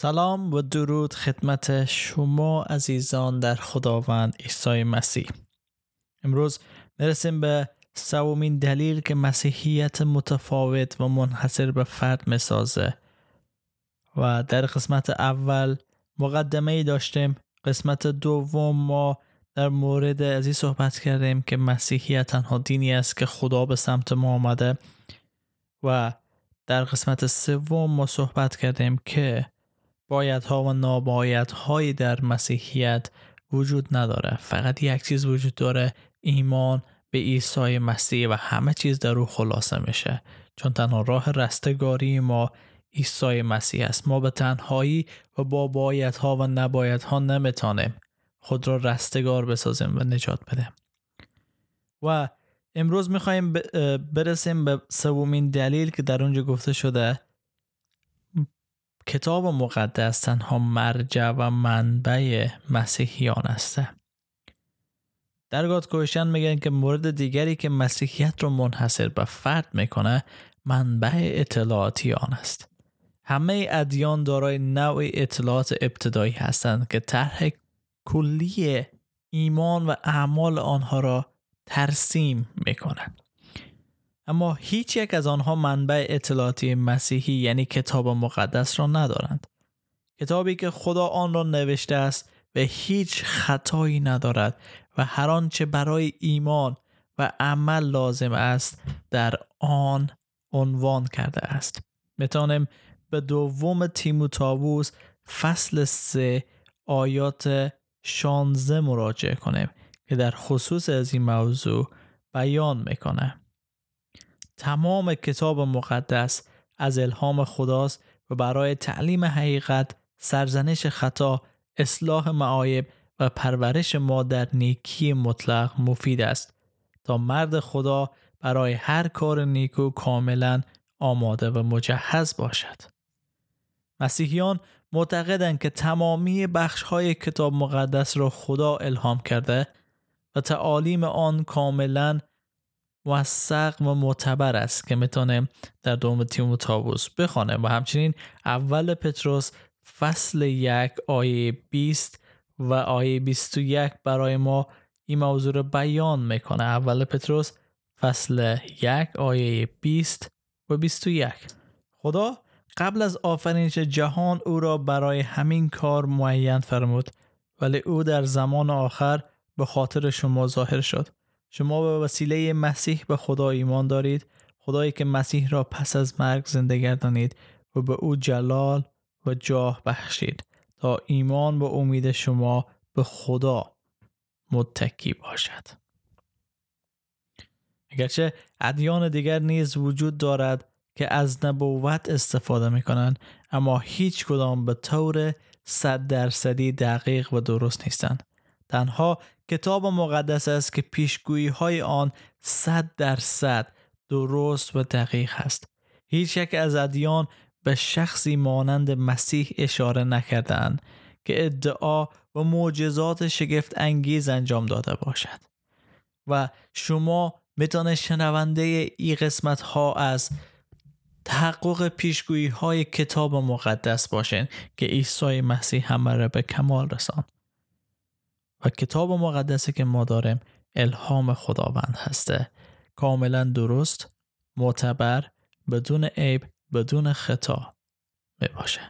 سلام و درود خدمت شما عزیزان در خداوند عیسی مسیح. امروز می‌رسیم به سومین دلیل که مسیحیت متفاوت و منحصر به فرد می‌سازه. و در قسمت اول مقدمه ای داشتیم قسمت دوم ما در مورد از این صحبت کردیم که مسیحیت تنها دینی است که خدا به سمت ما آمده. و در قسمت سوم ما صحبت کردیم که بایدها و نابایدهایی در مسیحیت وجود نداره. فقط یک چیز وجود داره ایمان به عیسی مسیح و همه چیز در او خلاصه میشه. چون تنها راه رستگاری ما عیسی مسیح است. ما به تنهایی و با بایدها و نبایدها نمیتانیم خود را رستگار بسازیم و نجات بدیم. و امروز می‌خوایم برسیم به سومین دلیل که در اونجا گفته شده. کتاب مقدس تنها مرجع و منبع مسیحیان است. در گادکوشن میگن که مورد دیگری که مسیحیت رو منحصر به فرد می‌کنه منبع اطلاعاتی آن است. همه ادیان دارای نوع اطلاعات ابتدایی هستند که طرح کلی ایمان و اعمال آنها را ترسیم می‌کنند. اما هیچ یک از آنها منبع اطلاعاتی مسیحی یعنی کتاب مقدس را ندارند. کتابی که خدا آن را نوشته است و هیچ خطایی ندارد و هر آنچه برای ایمان و عمل لازم است در آن عنوان کرده است. می‌تونیم به دوم تیموتائوس فصل سه آیات 16 مراجعه کنیم که در خصوص از این موضوع بیان می‌کنه. تمام کتاب مقدس از الهام خداست و برای تعلیم حقیقت، سرزنش خطا، اصلاح معایب و پرورش ما در نیکی مطلق مفید است تا مرد خدا برای هر کار نیکو کاملا آماده و مجهز باشد. مسیحیان معتقدند که تمامی بخش های کتاب مقدس را خدا الهام کرده و تعالیم آن کاملا موثق و معتبر است که می‌تونه در دوم تیموتائوس بخوانه و همچنین اول پتروس فصل یک آیه 20 و آیه 21 برای ما این موضوع رو بیان می‌کنه. اول پتروس فصل یک آیه 20 و 21 خدا قبل از آفرینش جهان او را برای همین کار معین فرمود ولی او در زمان آخر به خاطر شما ظاهر شد. شما به وسیله مسیح به خدا ایمان دارید. خدایی که مسیح را پس از مرگ زنده گردانید و به او جلال و جاه بخشید تا ایمان و امید شما به خدا متکی باشد. اگرچه ادیان دیگر نیز وجود دارد که از نبوت استفاده می کنند اما هیچ کدام به طور صد درصدی دقیق و درست نیستند. تنها کتاب مقدس است که پیشگویی های آن صد درصد درست و دقیق است. هیچ یک از ادیان به شخصی مانند مسیح اشاره نکردند که ادعا و معجزات شگفت انگیز انجام داده باشد. و شما می‌تونه شنونده ای قسمت ها از تحقق پیشگویی های کتاب مقدس باشین که عیسی مسیح همه را به کمال رساند. و کتاب مقدسی که ما داریم الهام خداوند هسته. کاملا درست معتبر بدون عیب بدون خطا می باشه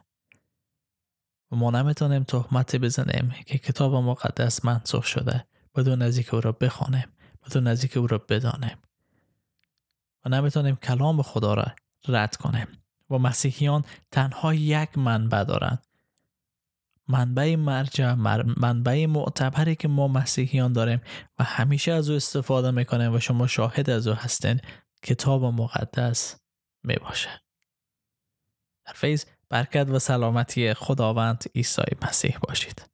و ما نمی‌تونیم تهمت بزنیم که کتاب مقدس منسوخ شده بدون از او را بخوانیم بدون از او را بدانیم. و نمی‌تونیم کلام خدا را رد کنیم. و مسیحیان تنها یک منبع دارند. منبع مرجع منبع معتبری که ما مسیحیان داریم و همیشه از او استفاده می‌کنیم و شما شاهد از او هستین. کتاب مقدس می باشه در فیض برکت و سلامتی خداوند عیسی مسیح باشید.